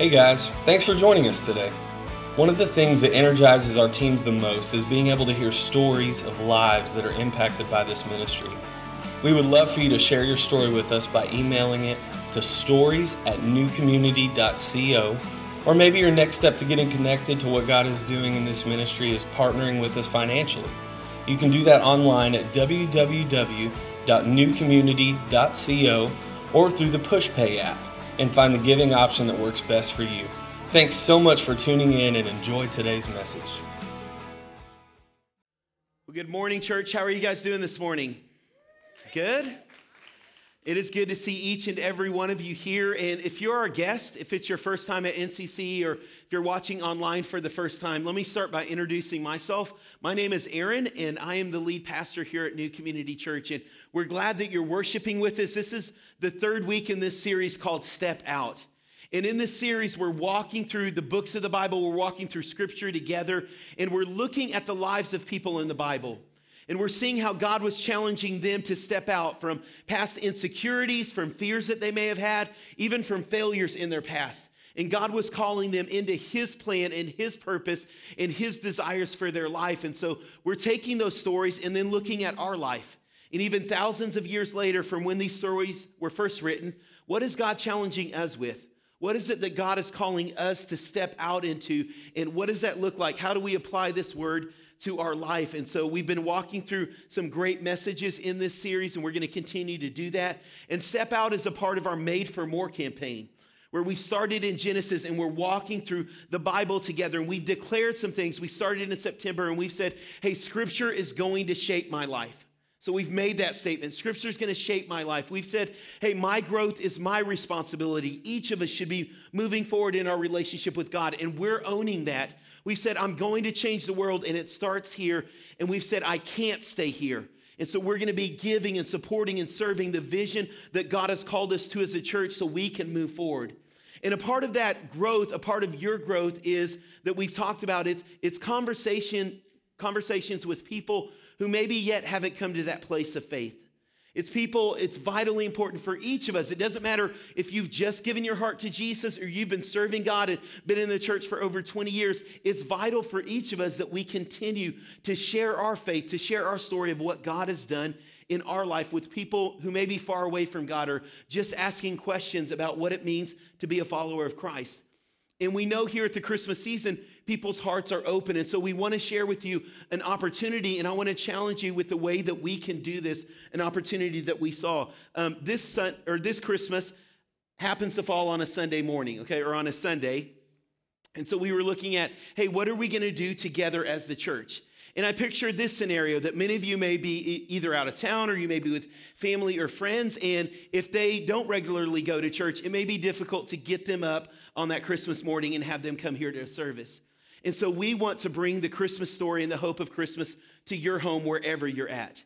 Hey guys, thanks for joining us today. One of the things that energizes our teams the most is being able to hear stories of lives that are impacted by this ministry. We would love for you to share your story with us by emailing it to stories at newcommunity.co. Or maybe your next step to getting connected to what God is doing in this ministry is partnering with us financially. You can do that online at www.newcommunity.co or through the PushPay app and find the giving option that works best for you. Thanks so much for tuning in and enjoy today's message. Well, good morning, church. How are you guys doing this morning? Good? It is good to see each and every one of you here. And if you're our guest, if it's your first time at NCC or if you're watching online for the first time, let me start by introducing myself. My name is Aaron, and I am the lead pastor here at New Community Church. And we're glad that you're worshiping with us. This is the third week in this series called Step Out. And in this series, we're walking through the books of the Bible, we're walking through scripture together, and we're looking at the lives of people in the Bible. And we're seeing how God was challenging them to step out from past insecurities, from fears that they may have had, even from failures in their past. And God was calling them into His plan and His purpose and His desires for their life. And so we're taking those stories and then looking at our life. And even thousands of years later, from when these stories were first written, what is God challenging us with? What is it that God is calling us to step out into? And what does that look like? How do we apply this word to our life. And so we've been walking through some great messages in this series, and we're going to continue to do that. And Step Out is a part of our Made for More campaign. Where we started in Genesis and we're walking through the Bible together, and we've declared some things. We started in September and we've said, Hey, Scripture is going to shape my life. So we've made that statement. Scripture is going to shape my life. We've said, hey, my growth is my responsibility. Each of us should be moving forward in our relationship with God, and we're owning that We've said, I'm going to change the world, and it starts here. And we've said, I can't stay here. And so we're going to be giving and supporting and serving the vision that God has called us to as a church so we can move forward. And a part of that growth, a part of your growth is that we've talked about it, it's conversation, conversations with people who maybe yet haven't come to that place of faith. It's people, it's vitally important for each of us. It doesn't matter if you've just given your heart to Jesus or you've been serving God and been in the church for over 20 years. It's vital for each of us that we continue to share our faith, to share our story of what God has done in our life with people who may be far away from God or just asking questions about what it means to be a follower of Christ. And we know here at the Christmas season, people's hearts are open. And so we want to share with you an opportunity, and I want to challenge you with the way that we can do this, an opportunity that we saw. Um, this, sun, or this Christmas happens to fall on a Sunday morning, okay, or on a Sunday. And so we were looking at, hey, what are we going to do together as the church? And I pictured this scenario that many of you may be either out of town or you may be with family or friends. And if they don't regularly go to church, it may be difficult to get them up on that Christmas morning and have them come here to a service. And so we want to bring the Christmas story and the hope of Christmas to your home wherever you're at.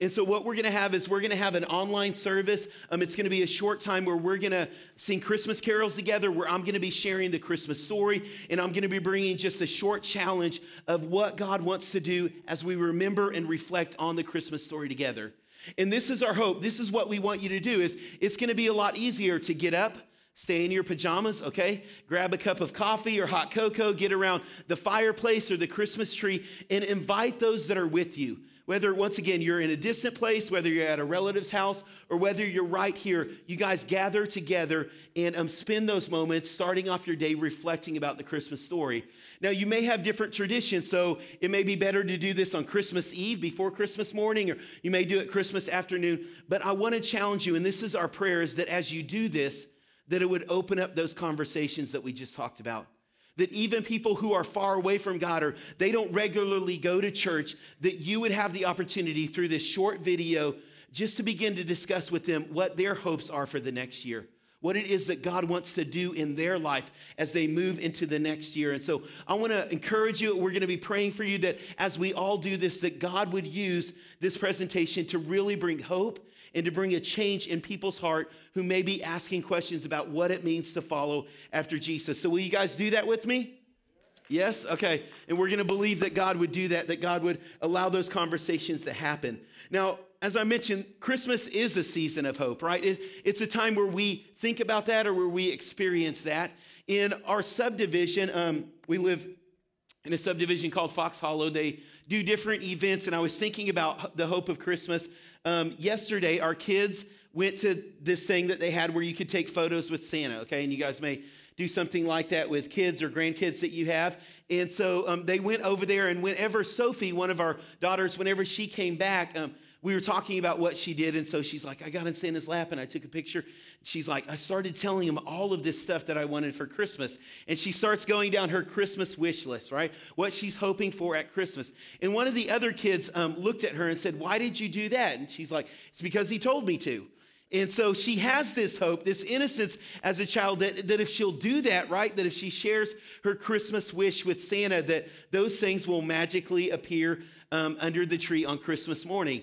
And so, what we're gonna have is we're gonna have an online service. Um, it's gonna be a short time where we're gonna sing Christmas carols together, where I'm gonna be sharing the Christmas story, and I'm gonna be bringing just a short challenge of what God wants to do as we remember and reflect on the Christmas story together. And this is our hope. This is what we want you to do. Is it's gonna be a lot easier to get up Stay in your pajamas, okay? Grab a cup of coffee or hot cocoa, get around the fireplace or the Christmas tree, and invite those that are with you. Whether, once again, you're in a distant place, whether you're at a relative's house, or whether you're right here, you guys gather together and um, spend those moments starting off your day reflecting about the Christmas story. Now, you may have different traditions, so it may be better to do this on Christmas Eve before Christmas morning, or you may do it Christmas afternoon. But I want to challenge you, and this is our prayer, is that as you do this, that it would open up those conversations that we just talked about. That even people who are far away from God or they don't regularly go to church, that you would have the opportunity through this short video just to begin to discuss with them what their hopes are for the next year what it is that God wants to do in their life as they move into the next year. And so I want to encourage you, we're going to be praying for you that as we all do this, that God would use this presentation to really bring hope and to bring a change in people's heart who may be asking questions about what it means to follow after Jesus. So, will you guys do that with me? Yes? Okay. And we're going to believe that God would do that, that God would allow those conversations to happen. Now, as I mentioned, Christmas is a season of hope, right? it's a time where we think about that or where we experience that. In our subdivision, um, we live in a subdivision called Fox Hollow. They do different events, and I was thinking about the hope of Christmas. Um, yesterday, our kids went to this thing that they had where you could take photos with Santa, okay? And you guys may do something like that with kids or grandkids that you have. And so um, they went over there, and whenever Sophie, one of our daughters, whenever she came back, um, we were talking about what she did. And so she's like, I got in Santa's lap and I took a picture. She's like, I started telling him all of this stuff that I wanted for Christmas. And she starts going down her Christmas wish list, right? What she's hoping for at Christmas. And one of the other kids um, looked at her and said, Why did you do that? And she's like, It's because he told me to. And so she has this hope, this innocence as a child that, that if she'll do that, right, that if she shares her Christmas wish with Santa, that those things will magically appear um, under the tree on Christmas morning.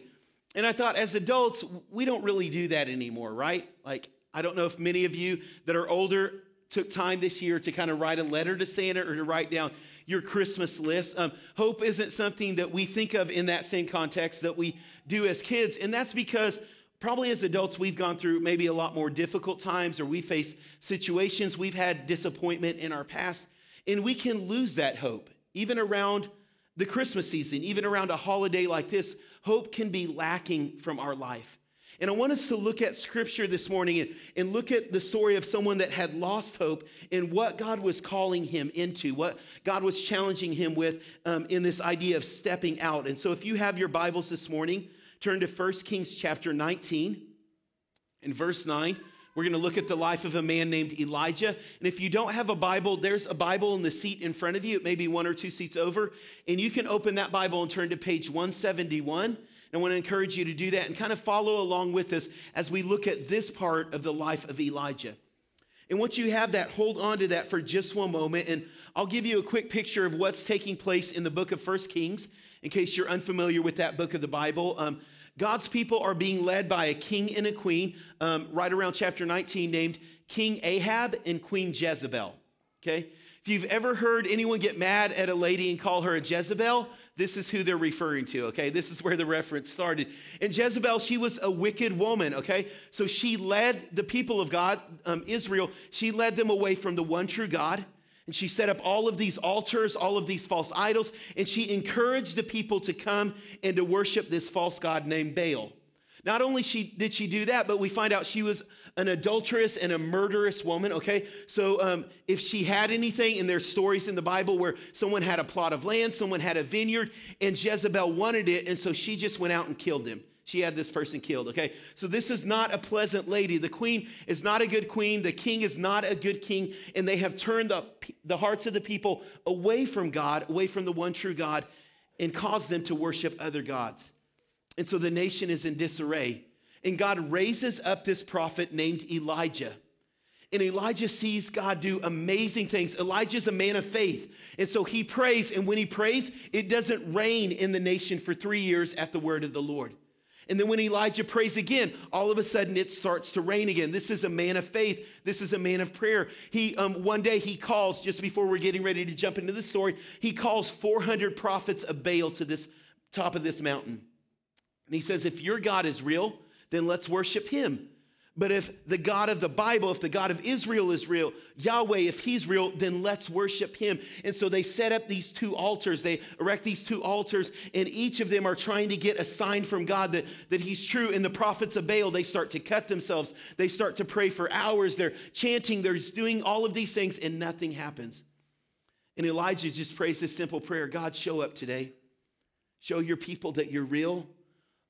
And I thought, as adults, we don't really do that anymore, right? Like, I don't know if many of you that are older took time this year to kind of write a letter to Santa or to write down your Christmas list. Um, hope isn't something that we think of in that same context that we do as kids. And that's because probably as adults, we've gone through maybe a lot more difficult times or we face situations, we've had disappointment in our past, and we can lose that hope, even around the Christmas season, even around a holiday like this. Hope can be lacking from our life. And I want us to look at scripture this morning and, and look at the story of someone that had lost hope and what God was calling him into, what God was challenging him with um, in this idea of stepping out. And so if you have your Bibles this morning, turn to 1 Kings chapter 19 and verse 9. We're going to look at the life of a man named Elijah. And if you don't have a Bible, there's a Bible in the seat in front of you. It may be one or two seats over. And you can open that Bible and turn to page 171. And I want to encourage you to do that and kind of follow along with us as we look at this part of the life of Elijah. And once you have that, hold on to that for just one moment. And I'll give you a quick picture of what's taking place in the book of First Kings in case you're unfamiliar with that book of the Bible. Um, God's people are being led by a king and a queen, um, right around chapter 19, named King Ahab and Queen Jezebel. Okay? If you've ever heard anyone get mad at a lady and call her a Jezebel, this is who they're referring to, okay? This is where the reference started. And Jezebel, she was a wicked woman, okay? So she led the people of God, um, Israel, she led them away from the one true God. And she set up all of these altars, all of these false idols, and she encouraged the people to come and to worship this false god named Baal. Not only she, did she do that, but we find out she was an adulterous and a murderous woman, okay? So um, if she had anything, and there's stories in the Bible where someone had a plot of land, someone had a vineyard, and Jezebel wanted it, and so she just went out and killed him she had this person killed, okay? So this is not a pleasant lady. The queen is not a good queen. The king is not a good king. And they have turned the, the hearts of the people away from God, away from the one true God, and caused them to worship other gods. And so the nation is in disarray. And God raises up this prophet named Elijah. And Elijah sees God do amazing things. Elijah's a man of faith. And so he prays. And when he prays, it doesn't rain in the nation for three years at the word of the Lord. And then when Elijah prays again, all of a sudden it starts to rain again. This is a man of faith. This is a man of prayer. He um, one day he calls just before we're getting ready to jump into the story. He calls 400 prophets of Baal to this top of this mountain, and he says, "If your God is real, then let's worship Him." But if the God of the Bible, if the God of Israel is real, Yahweh, if he's real, then let's worship him. And so they set up these two altars. They erect these two altars, and each of them are trying to get a sign from God that, that he's true. And the prophets of Baal, they start to cut themselves. They start to pray for hours. They're chanting, they're doing all of these things, and nothing happens. And Elijah just prays this simple prayer God, show up today. Show your people that you're real.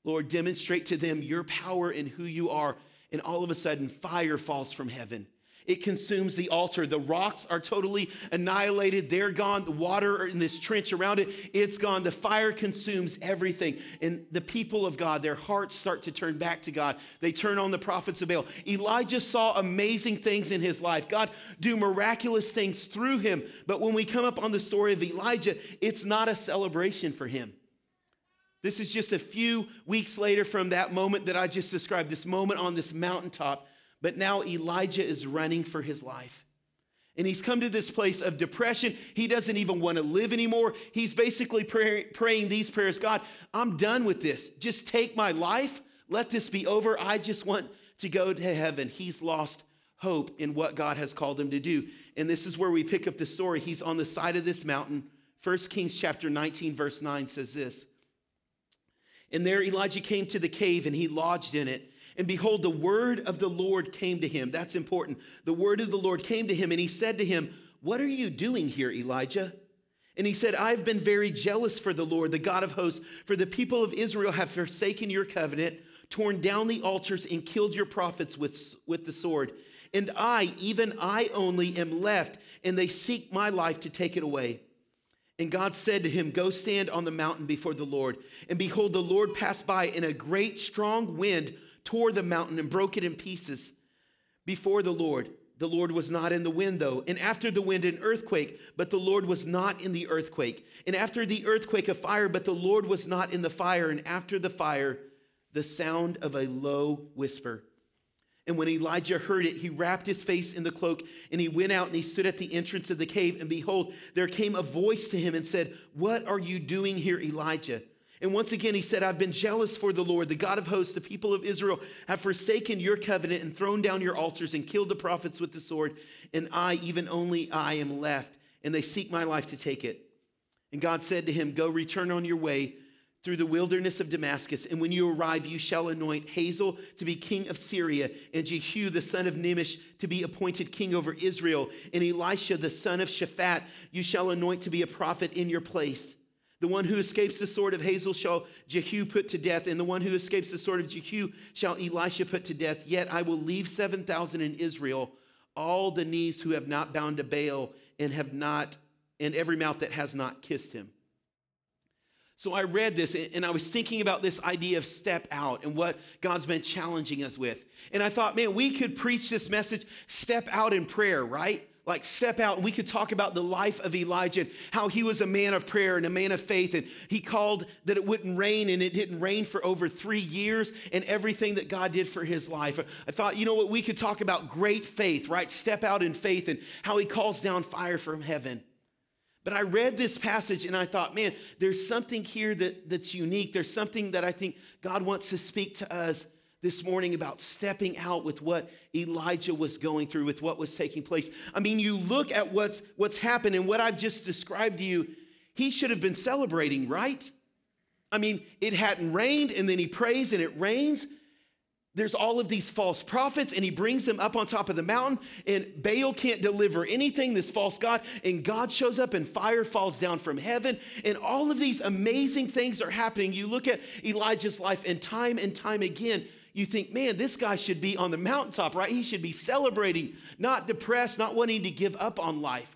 Lord, demonstrate to them your power and who you are and all of a sudden fire falls from heaven. It consumes the altar. The rocks are totally annihilated. They're gone. The water in this trench around it, it's gone. The fire consumes everything. And the people of God, their hearts start to turn back to God. They turn on the prophets of Baal. Elijah saw amazing things in his life. God do miraculous things through him. But when we come up on the story of Elijah, it's not a celebration for him. This is just a few weeks later from that moment that I just described, this moment on this mountaintop. But now Elijah is running for his life. And he's come to this place of depression. He doesn't even want to live anymore. He's basically pray, praying these prayers God, I'm done with this. Just take my life. Let this be over. I just want to go to heaven. He's lost hope in what God has called him to do. And this is where we pick up the story. He's on the side of this mountain. 1 Kings chapter 19, verse 9 says this. And there Elijah came to the cave and he lodged in it. And behold, the word of the Lord came to him. That's important. The word of the Lord came to him, and he said to him, What are you doing here, Elijah? And he said, I've been very jealous for the Lord, the God of hosts, for the people of Israel have forsaken your covenant, torn down the altars, and killed your prophets with, with the sword. And I, even I only, am left, and they seek my life to take it away. And God said to him, Go stand on the mountain before the Lord. And behold, the Lord passed by, and a great strong wind tore the mountain and broke it in pieces before the Lord. The Lord was not in the wind, though. And after the wind, an earthquake, but the Lord was not in the earthquake. And after the earthquake, a fire, but the Lord was not in the fire. And after the fire, the sound of a low whisper. And when Elijah heard it, he wrapped his face in the cloak and he went out and he stood at the entrance of the cave. And behold, there came a voice to him and said, What are you doing here, Elijah? And once again, he said, I've been jealous for the Lord, the God of hosts. The people of Israel have forsaken your covenant and thrown down your altars and killed the prophets with the sword. And I, even only I, am left, and they seek my life to take it. And God said to him, Go return on your way through the wilderness of Damascus. And when you arrive, you shall anoint Hazael to be king of Syria, and Jehu the son of Nimshi to be appointed king over Israel, and Elisha the son of Shaphat you shall anoint to be a prophet in your place. The one who escapes the sword of Hazael shall Jehu put to death, and the one who escapes the sword of Jehu shall Elisha put to death. Yet I will leave 7,000 in Israel, all the knees who have not bound to Baal and have not, and every mouth that has not kissed him. So I read this and I was thinking about this idea of step out and what God's been challenging us with. And I thought, man, we could preach this message, step out in prayer, right? like step out and we could talk about the life of Elijah and how he was a man of prayer and a man of faith. And he called that it wouldn't rain and it didn't rain for over three years and everything that God did for his life. I thought, you know what, we could talk about great faith, right? Step out in faith and how he calls down fire from heaven. But I read this passage and I thought, man, there's something here that, that's unique. There's something that I think God wants to speak to us this morning about stepping out with what Elijah was going through, with what was taking place. I mean, you look at what's, what's happened and what I've just described to you, he should have been celebrating, right? I mean, it hadn't rained, and then he prays and it rains. There's all of these false prophets, and he brings them up on top of the mountain, and Baal can't deliver anything, this false God, and God shows up, and fire falls down from heaven, and all of these amazing things are happening. You look at Elijah's life, and time and time again, you think, man, this guy should be on the mountaintop, right? He should be celebrating, not depressed, not wanting to give up on life.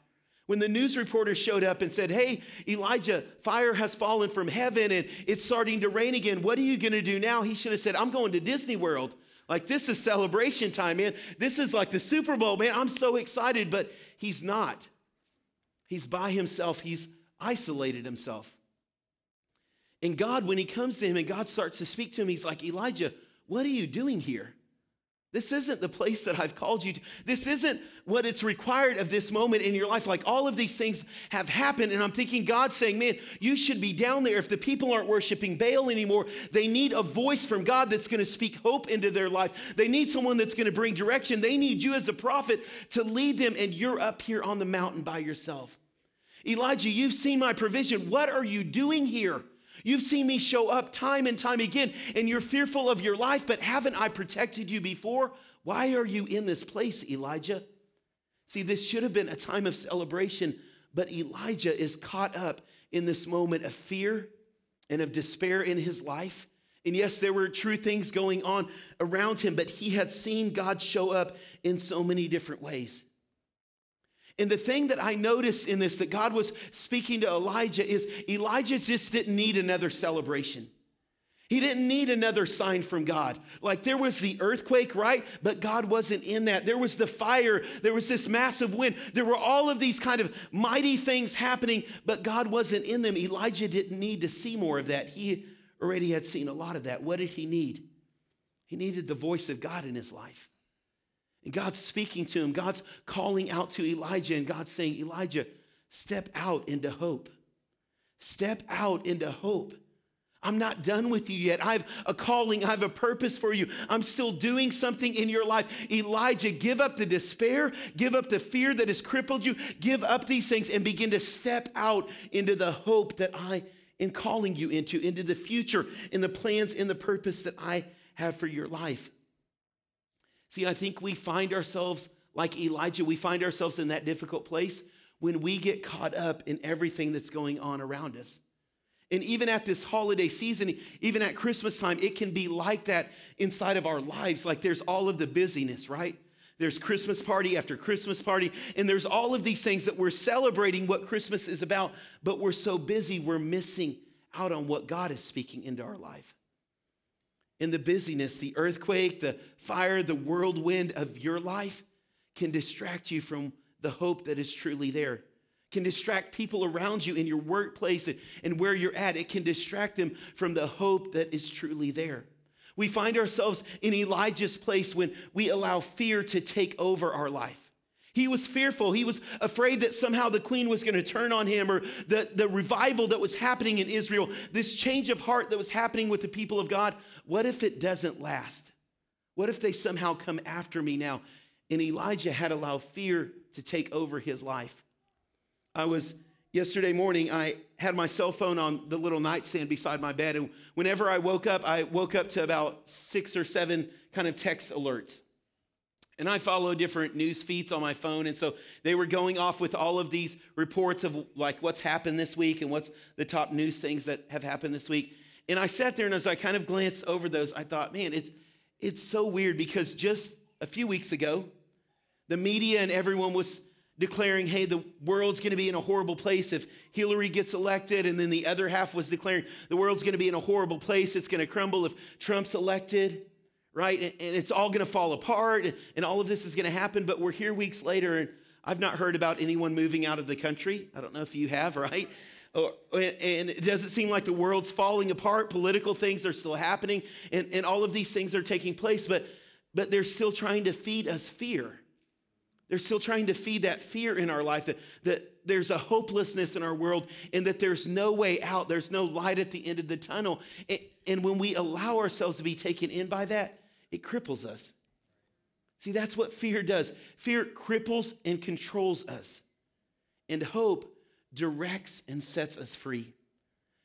When the news reporter showed up and said, Hey, Elijah, fire has fallen from heaven and it's starting to rain again. What are you going to do now? He should have said, I'm going to Disney World. Like, this is celebration time, man. This is like the Super Bowl, man. I'm so excited, but he's not. He's by himself, he's isolated himself. And God, when he comes to him and God starts to speak to him, he's like, Elijah, what are you doing here? This isn't the place that I've called you to. This isn't what it's required of this moment in your life. Like all of these things have happened, and I'm thinking God's saying, Man, you should be down there. If the people aren't worshiping Baal anymore, they need a voice from God that's going to speak hope into their life. They need someone that's going to bring direction. They need you as a prophet to lead them, and you're up here on the mountain by yourself. Elijah, you've seen my provision. What are you doing here? You've seen me show up time and time again, and you're fearful of your life, but haven't I protected you before? Why are you in this place, Elijah? See, this should have been a time of celebration, but Elijah is caught up in this moment of fear and of despair in his life. And yes, there were true things going on around him, but he had seen God show up in so many different ways. And the thing that I noticed in this that God was speaking to Elijah is Elijah just didn't need another celebration. He didn't need another sign from God. Like there was the earthquake, right? But God wasn't in that. There was the fire, there was this massive wind. There were all of these kind of mighty things happening, but God wasn't in them. Elijah didn't need to see more of that. He already had seen a lot of that. What did he need? He needed the voice of God in his life. And God's speaking to him. God's calling out to Elijah, and God's saying, Elijah, step out into hope. Step out into hope. I'm not done with you yet. I have a calling, I have a purpose for you. I'm still doing something in your life. Elijah, give up the despair, give up the fear that has crippled you, give up these things and begin to step out into the hope that I am calling you into, into the future, in the plans, in the purpose that I have for your life. See, I think we find ourselves like Elijah, we find ourselves in that difficult place when we get caught up in everything that's going on around us. And even at this holiday season, even at Christmas time, it can be like that inside of our lives. Like there's all of the busyness, right? There's Christmas party after Christmas party, and there's all of these things that we're celebrating what Christmas is about, but we're so busy, we're missing out on what God is speaking into our life. In the busyness, the earthquake, the fire, the whirlwind of your life can distract you from the hope that is truly there can distract people around you in your workplace and where you're at. It can distract them from the hope that is truly there. We find ourselves in Elijah's place when we allow fear to take over our life. He was fearful. He was afraid that somehow the queen was going to turn on him or the, the revival that was happening in Israel, this change of heart that was happening with the people of God. What if it doesn't last? What if they somehow come after me now? And Elijah had allowed fear to take over his life. I was yesterday morning, I had my cell phone on the little nightstand beside my bed. And whenever I woke up, I woke up to about six or seven kind of text alerts. And I follow different news feeds on my phone. And so they were going off with all of these reports of like what's happened this week and what's the top news things that have happened this week. And I sat there and as I kind of glanced over those, I thought, man, it's, it's so weird because just a few weeks ago, the media and everyone was declaring, hey, the world's going to be in a horrible place if Hillary gets elected. And then the other half was declaring the world's going to be in a horrible place. It's going to crumble if Trump's elected, right? And, and it's all going to fall apart and, and all of this is going to happen. But we're here weeks later and I've not heard about anyone moving out of the country. I don't know if you have, right? Oh, or, and it doesn't seem like the world's falling apart. Political things are still happening and, and all of these things are taking place, but, but they're still trying to feed us fear they're still trying to feed that fear in our life that, that there's a hopelessness in our world and that there's no way out. There's no light at the end of the tunnel. And, and when we allow ourselves to be taken in by that, it cripples us. See, that's what fear does. Fear cripples and controls us, and hope directs and sets us free.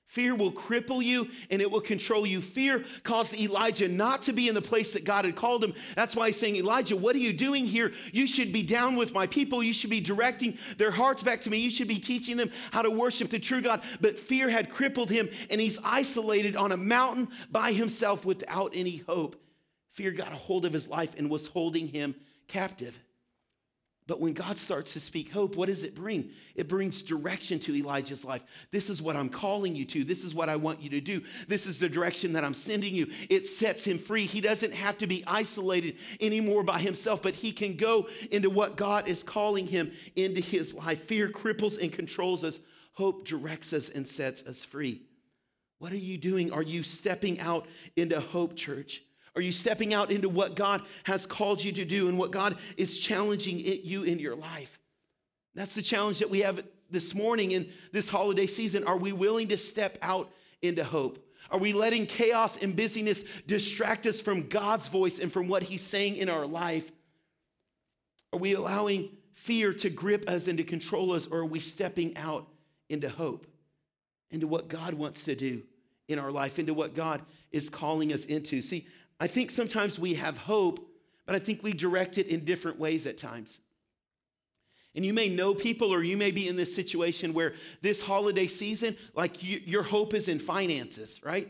Fear will cripple you and it will control you. Fear caused Elijah not to be in the place that God had called him. That's why he's saying, Elijah, what are you doing here? You should be down with my people. You should be directing their hearts back to me. You should be teaching them how to worship the true God. But fear had crippled him and he's isolated on a mountain by himself without any hope. Fear got a hold of his life and was holding him captive. But when God starts to speak hope, what does it bring? It brings direction to Elijah's life. This is what I'm calling you to. This is what I want you to do. This is the direction that I'm sending you. It sets him free. He doesn't have to be isolated anymore by himself, but he can go into what God is calling him into his life. Fear cripples and controls us, hope directs us and sets us free. What are you doing? Are you stepping out into hope, church? Are you stepping out into what God has called you to do and what God is challenging you in your life? That's the challenge that we have this morning in this holiday season. Are we willing to step out into hope? Are we letting chaos and busyness distract us from God's voice and from what He's saying in our life? Are we allowing fear to grip us and to control us, or are we stepping out into hope, into what God wants to do in our life, into what God is calling us into? See, I think sometimes we have hope, but I think we direct it in different ways at times. And you may know people, or you may be in this situation where this holiday season, like you, your hope is in finances, right?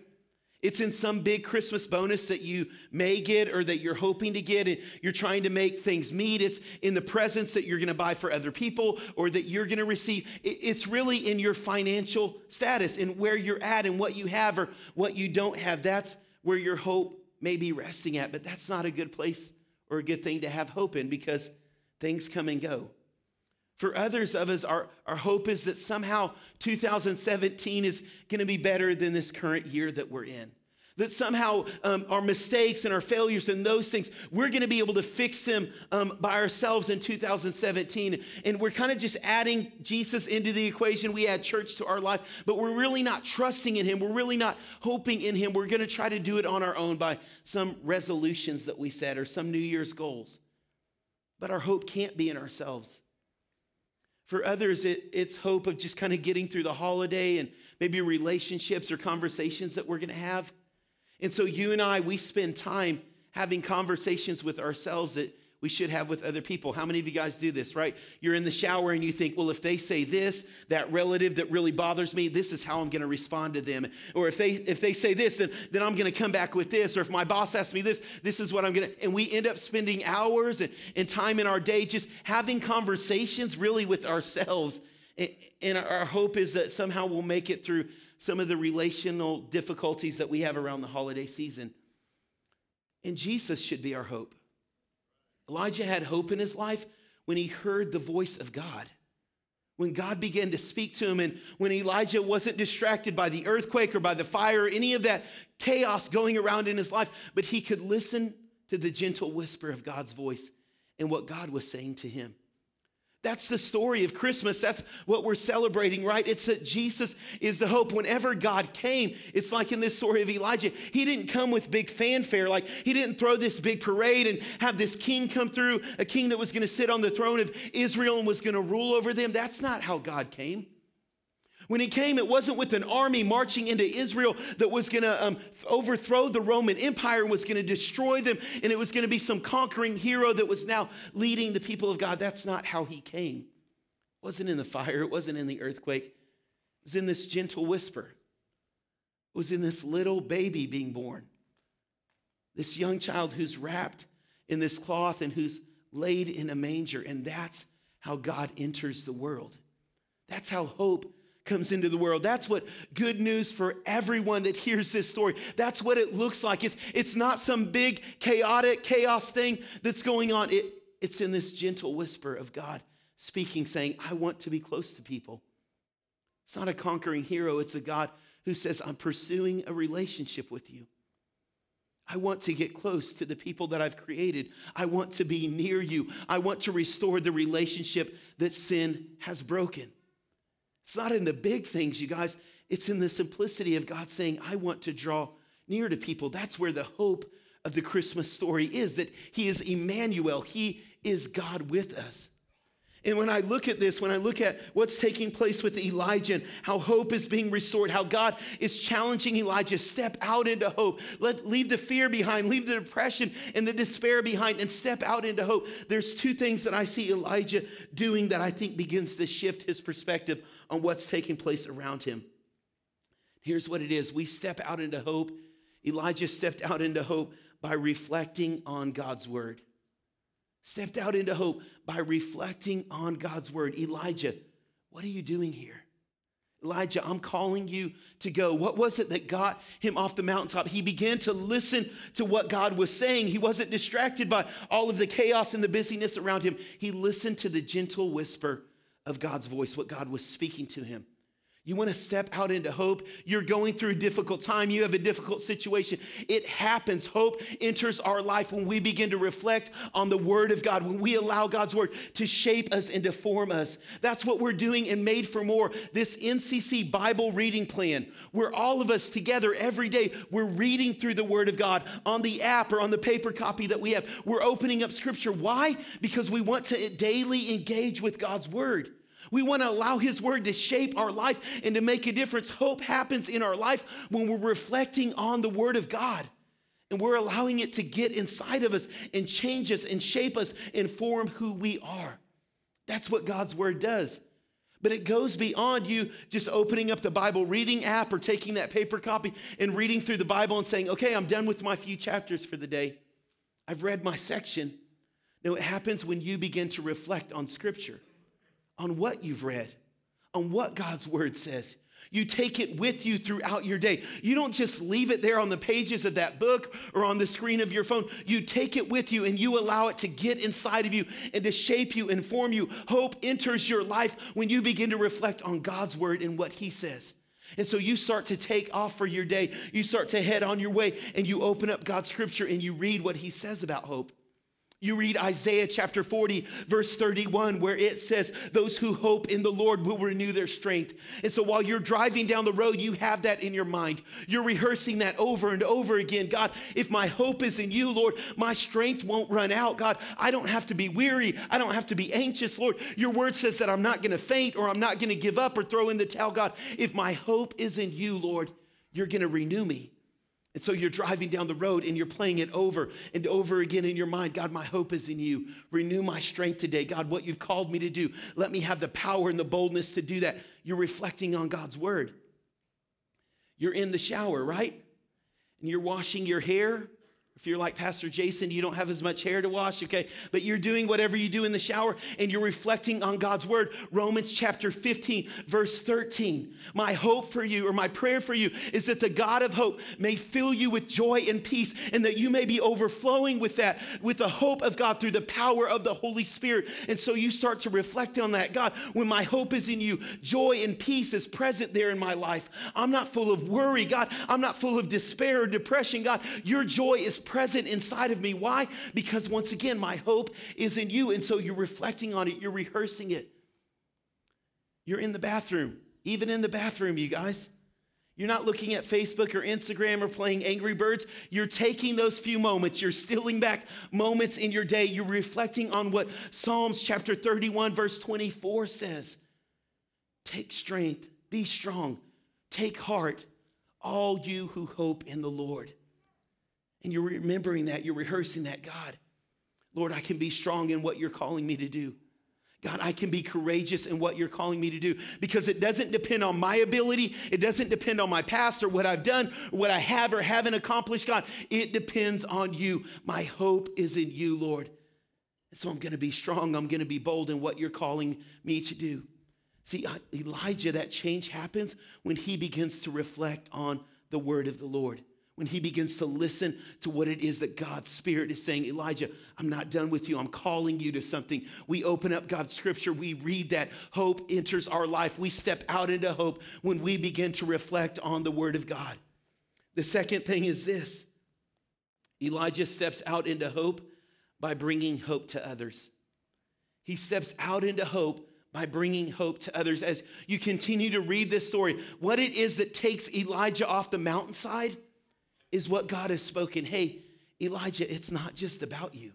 It's in some big Christmas bonus that you may get or that you're hoping to get, and you're trying to make things meet. It's in the presents that you're gonna buy for other people or that you're gonna receive. It's really in your financial status and where you're at and what you have or what you don't have. That's where your hope may be resting at, but that's not a good place or a good thing to have hope in because things come and go. For others of us, our, our hope is that somehow 2017 is going to be better than this current year that we're in. That somehow um, our mistakes and our failures and those things, we're going to be able to fix them um, by ourselves in 2017. And we're kind of just adding Jesus into the equation. We add church to our life, but we're really not trusting in Him. We're really not hoping in Him. We're going to try to do it on our own by some resolutions that we set or some New Year's goals. But our hope can't be in ourselves. For others, it, it's hope of just kind of getting through the holiday and maybe relationships or conversations that we're going to have. And so you and I, we spend time having conversations with ourselves that we should have with other people. How many of you guys do this, right? You're in the shower and you think, well, if they say this, that relative that really bothers me, this is how I'm going to respond to them. Or if they if they say this, then, then I'm going to come back with this. Or if my boss asks me this, this is what I'm going to. And we end up spending hours and, and time in our day just having conversations really with ourselves. And, and our hope is that somehow we'll make it through some of the relational difficulties that we have around the holiday season. And Jesus should be our hope. Elijah had hope in his life when he heard the voice of God. When God began to speak to him, and when Elijah wasn't distracted by the earthquake or by the fire or any of that chaos going around in his life, but he could listen to the gentle whisper of God's voice and what God was saying to him. That's the story of Christmas. That's what we're celebrating, right? It's that Jesus is the hope. Whenever God came, it's like in this story of Elijah, he didn't come with big fanfare. Like he didn't throw this big parade and have this king come through, a king that was going to sit on the throne of Israel and was going to rule over them. That's not how God came. When he came, it wasn't with an army marching into Israel that was going to um, overthrow the Roman Empire and was going to destroy them, and it was going to be some conquering hero that was now leading the people of God. That's not how he came. It wasn't in the fire, it wasn't in the earthquake, it was in this gentle whisper. It was in this little baby being born, this young child who's wrapped in this cloth and who's laid in a manger. And that's how God enters the world. That's how hope comes into the world. That's what good news for everyone that hears this story. That's what it looks like. It's, it's not some big chaotic chaos thing that's going on. It, it's in this gentle whisper of God speaking, saying, I want to be close to people. It's not a conquering hero, it's a God who says, I'm pursuing a relationship with you. I want to get close to the people that I've created. I want to be near you. I want to restore the relationship that sin has broken. It's not in the big things, you guys. It's in the simplicity of God saying, I want to draw near to people. That's where the hope of the Christmas story is that He is Emmanuel, He is God with us. And when I look at this, when I look at what's taking place with Elijah how hope is being restored, how God is challenging Elijah, step out into hope. Let leave the fear behind, leave the depression and the despair behind, and step out into hope. There's two things that I see Elijah doing that I think begins to shift his perspective on what's taking place around him. Here's what it is we step out into hope. Elijah stepped out into hope by reflecting on God's word. Stepped out into hope by reflecting on God's word. Elijah, what are you doing here? Elijah, I'm calling you to go. What was it that got him off the mountaintop? He began to listen to what God was saying. He wasn't distracted by all of the chaos and the busyness around him. He listened to the gentle whisper of God's voice, what God was speaking to him. You want to step out into hope. You're going through a difficult time. You have a difficult situation. It happens. Hope enters our life when we begin to reflect on the Word of God, when we allow God's Word to shape us and to form us. That's what we're doing in Made for More, this NCC Bible reading plan, where all of us together every day, we're reading through the Word of God on the app or on the paper copy that we have. We're opening up Scripture. Why? Because we want to daily engage with God's Word. We want to allow His Word to shape our life and to make a difference. Hope happens in our life when we're reflecting on the Word of God and we're allowing it to get inside of us and change us and shape us and form who we are. That's what God's Word does. But it goes beyond you just opening up the Bible reading app or taking that paper copy and reading through the Bible and saying, okay, I'm done with my few chapters for the day. I've read my section. No, it happens when you begin to reflect on Scripture on what you've read, on what God's word says. You take it with you throughout your day. You don't just leave it there on the pages of that book or on the screen of your phone. You take it with you and you allow it to get inside of you and to shape you and form you. Hope enters your life when you begin to reflect on God's word and what He says. And so you start to take off for your day. You start to head on your way and you open up God's scripture and you read what he says about hope. You read Isaiah chapter 40, verse 31, where it says, Those who hope in the Lord will renew their strength. And so while you're driving down the road, you have that in your mind. You're rehearsing that over and over again. God, if my hope is in you, Lord, my strength won't run out. God, I don't have to be weary. I don't have to be anxious, Lord. Your word says that I'm not going to faint or I'm not going to give up or throw in the towel. God, if my hope is in you, Lord, you're going to renew me. And so you're driving down the road and you're playing it over and over again in your mind. God, my hope is in you. Renew my strength today. God, what you've called me to do, let me have the power and the boldness to do that. You're reflecting on God's word. You're in the shower, right? And you're washing your hair if you're like Pastor Jason, you don't have as much hair to wash, okay? But you're doing whatever you do in the shower and you're reflecting on God's word. Romans chapter 15, verse 13. My hope for you, or my prayer for you, is that the God of hope may fill you with joy and peace and that you may be overflowing with that, with the hope of God through the power of the Holy Spirit. And so you start to reflect on that. God, when my hope is in you, joy and peace is present there in my life. I'm not full of worry, God. I'm not full of despair or depression, God. Your joy is present inside of me. Why? Because once again, my hope is in you. And so you're reflecting on it, you're rehearsing it. You're in the bathroom, even in the bathroom, you guys. You're not looking at Facebook or Instagram or playing Angry Birds. You're taking those few moments. You're stealing back moments in your day. You're reflecting on what Psalms chapter 31, verse 24 says Take strength, be strong, take heart, all you who hope in the Lord. And you're remembering that, you're rehearsing that. God, Lord, I can be strong in what you're calling me to do. God, I can be courageous in what you're calling me to do because it doesn't depend on my ability. It doesn't depend on my past or what I've done or what I have or haven't accomplished, God. It depends on you. My hope is in you, Lord. So I'm going to be strong. I'm going to be bold in what you're calling me to do. See, Elijah, that change happens when he begins to reflect on the word of the Lord when he begins to listen to what it is that God's Spirit is saying, Elijah, I'm not done with you. I'm calling you to something. We open up God's scripture, we read that hope enters our life. We step out into hope when we begin to reflect on the Word of God. The second thing is this Elijah steps out into hope by bringing hope to others. He steps out into hope by bringing hope to others. As you continue to read this story, what it is that takes Elijah off the mountainside is what God has spoken. Hey, Elijah, it's not just about you.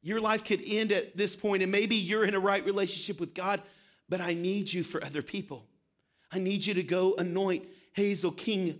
Your life could end at this point, and maybe you're in a right relationship with God, but I need you for other people. I need you to go anoint Hazael king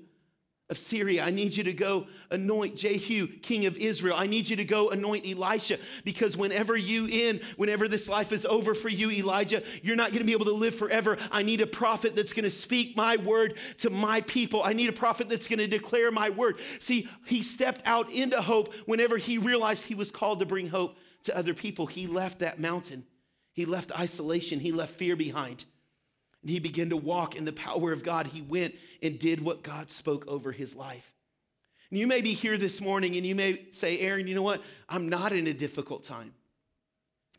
of Syria. I need you to go anoint Jehu, king of Israel. I need you to go anoint Elisha because whenever you end, whenever this life is over for you, Elijah, you're not going to be able to live forever. I need a prophet that's going to speak my word to my people. I need a prophet that's going to declare my word. See, he stepped out into hope whenever he realized he was called to bring hope to other people. He left that mountain. He left isolation. He left fear behind. And he began to walk in the power of God. He went and did what God spoke over his life. And you may be here this morning and you may say, Aaron, you know what? I'm not in a difficult time.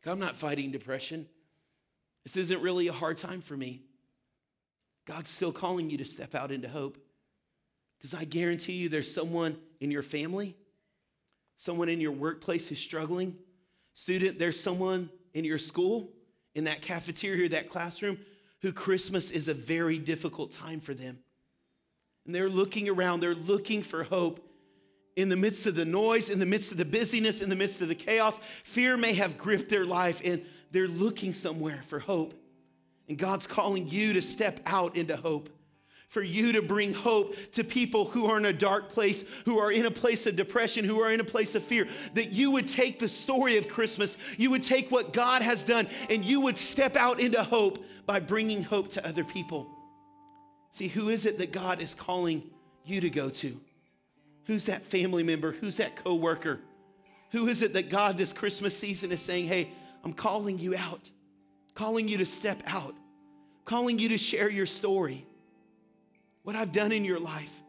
I'm not fighting depression. This isn't really a hard time for me. God's still calling you to step out into hope. Because I guarantee you there's someone in your family, someone in your workplace who's struggling. Student, there's someone in your school, in that cafeteria, that classroom who Christmas is a very difficult time for them. And they're looking around, they're looking for hope. In the midst of the noise, in the midst of the busyness, in the midst of the chaos, fear may have gripped their life and they're looking somewhere for hope. And God's calling you to step out into hope for you to bring hope to people who are in a dark place, who are in a place of depression, who are in a place of fear. That you would take the story of Christmas, you would take what God has done, and you would step out into hope by bringing hope to other people. See, who is it that God is calling you to go to? Who's that family member? Who's that coworker? Who is it that God this Christmas season is saying, hey, I'm calling you out, calling you to step out, calling you to share your story, what I've done in your life,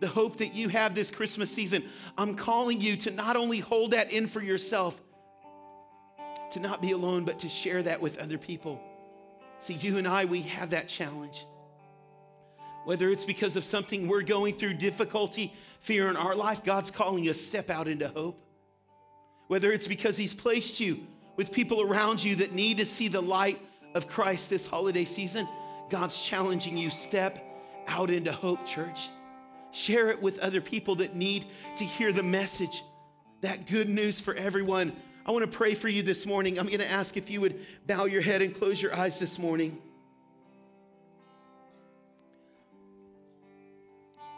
the hope that you have this Christmas season. I'm calling you to not only hold that in for yourself, to not be alone, but to share that with other people. See, you and I, we have that challenge. Whether it's because of something we're going through, difficulty, fear in our life, God's calling us step out into hope. Whether it's because He's placed you with people around you that need to see the light of Christ this holiday season, God's challenging you step out into hope, church. Share it with other people that need to hear the message, that good news for everyone. I want to pray for you this morning. I'm going to ask if you would bow your head and close your eyes this morning.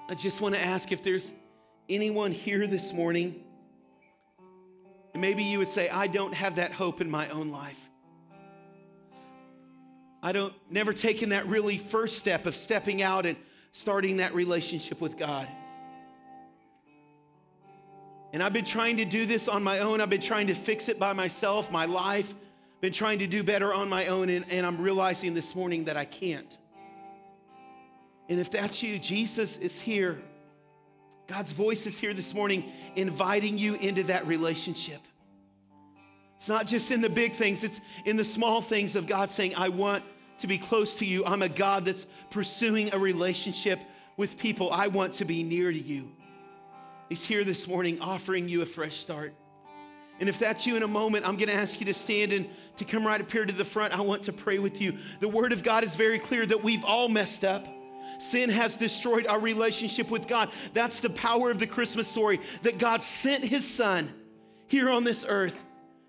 I just want to ask if there's anyone here this morning, and maybe you would say, I don't have that hope in my own life. I don't never taken that really first step of stepping out and starting that relationship with God. And I've been trying to do this on my own. I've been trying to fix it by myself, my life, been trying to do better on my own, and, and I'm realizing this morning that I can't. And if that's you, Jesus is here. God's voice is here this morning, inviting you into that relationship. It's not just in the big things, it's in the small things of God saying, I want to be close to you. I'm a God that's pursuing a relationship with people. I want to be near to you. He's here this morning offering you a fresh start. And if that's you in a moment, I'm going to ask you to stand and to come right up here to the front. I want to pray with you. The Word of God is very clear that we've all messed up. Sin has destroyed our relationship with God. That's the power of the Christmas story that God sent His Son here on this earth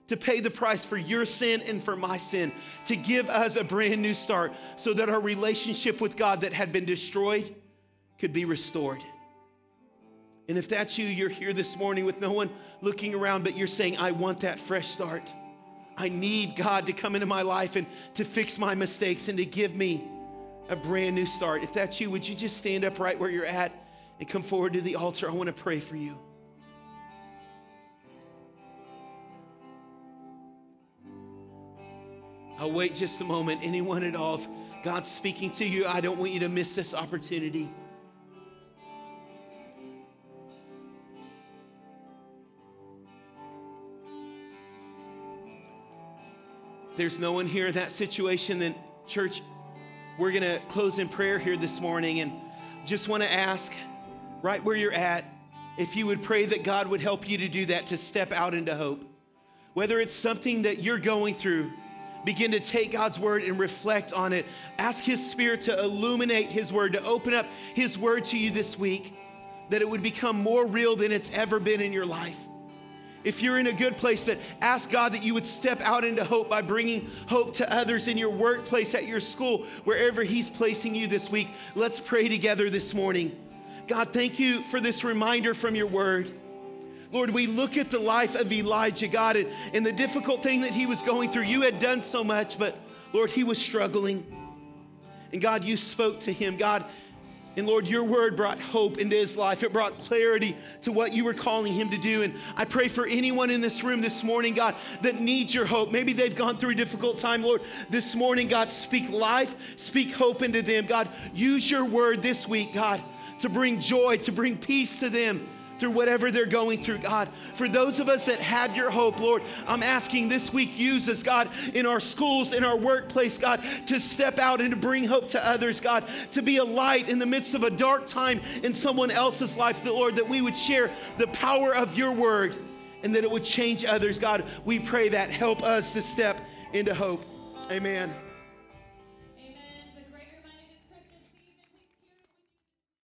to pay the price for your sin and for my sin, to give us a brand new start so that our relationship with God that had been destroyed could be restored. And if that's you, you're here this morning with no one looking around, but you're saying, I want that fresh start. I need God to come into my life and to fix my mistakes and to give me a brand new start. If that's you, would you just stand up right where you're at and come forward to the altar? I want to pray for you. I'll wait just a moment. Anyone at all, if God's speaking to you, I don't want you to miss this opportunity. There's no one here in that situation, then, church, we're going to close in prayer here this morning and just want to ask, right where you're at, if you would pray that God would help you to do that, to step out into hope. Whether it's something that you're going through, begin to take God's word and reflect on it. Ask His Spirit to illuminate His word, to open up His word to you this week, that it would become more real than it's ever been in your life. If you're in a good place, that ask God that you would step out into hope by bringing hope to others in your workplace, at your school, wherever He's placing you this week. Let's pray together this morning. God, thank you for this reminder from your word. Lord, we look at the life of Elijah, God, and, and the difficult thing that he was going through. You had done so much, but Lord, he was struggling. And God, you spoke to him. God, and Lord, your word brought hope into his life. It brought clarity to what you were calling him to do. And I pray for anyone in this room this morning, God, that needs your hope. Maybe they've gone through a difficult time, Lord. This morning, God, speak life, speak hope into them. God, use your word this week, God, to bring joy, to bring peace to them through whatever they're going through, God. For those of us that have your hope, Lord, I'm asking this week, use us, God, in our schools, in our workplace, God, to step out and to bring hope to others, God, to be a light in the midst of a dark time in someone else's life, the Lord, that we would share the power of your word and that it would change others, God. We pray that. Help us to step into hope. Amen.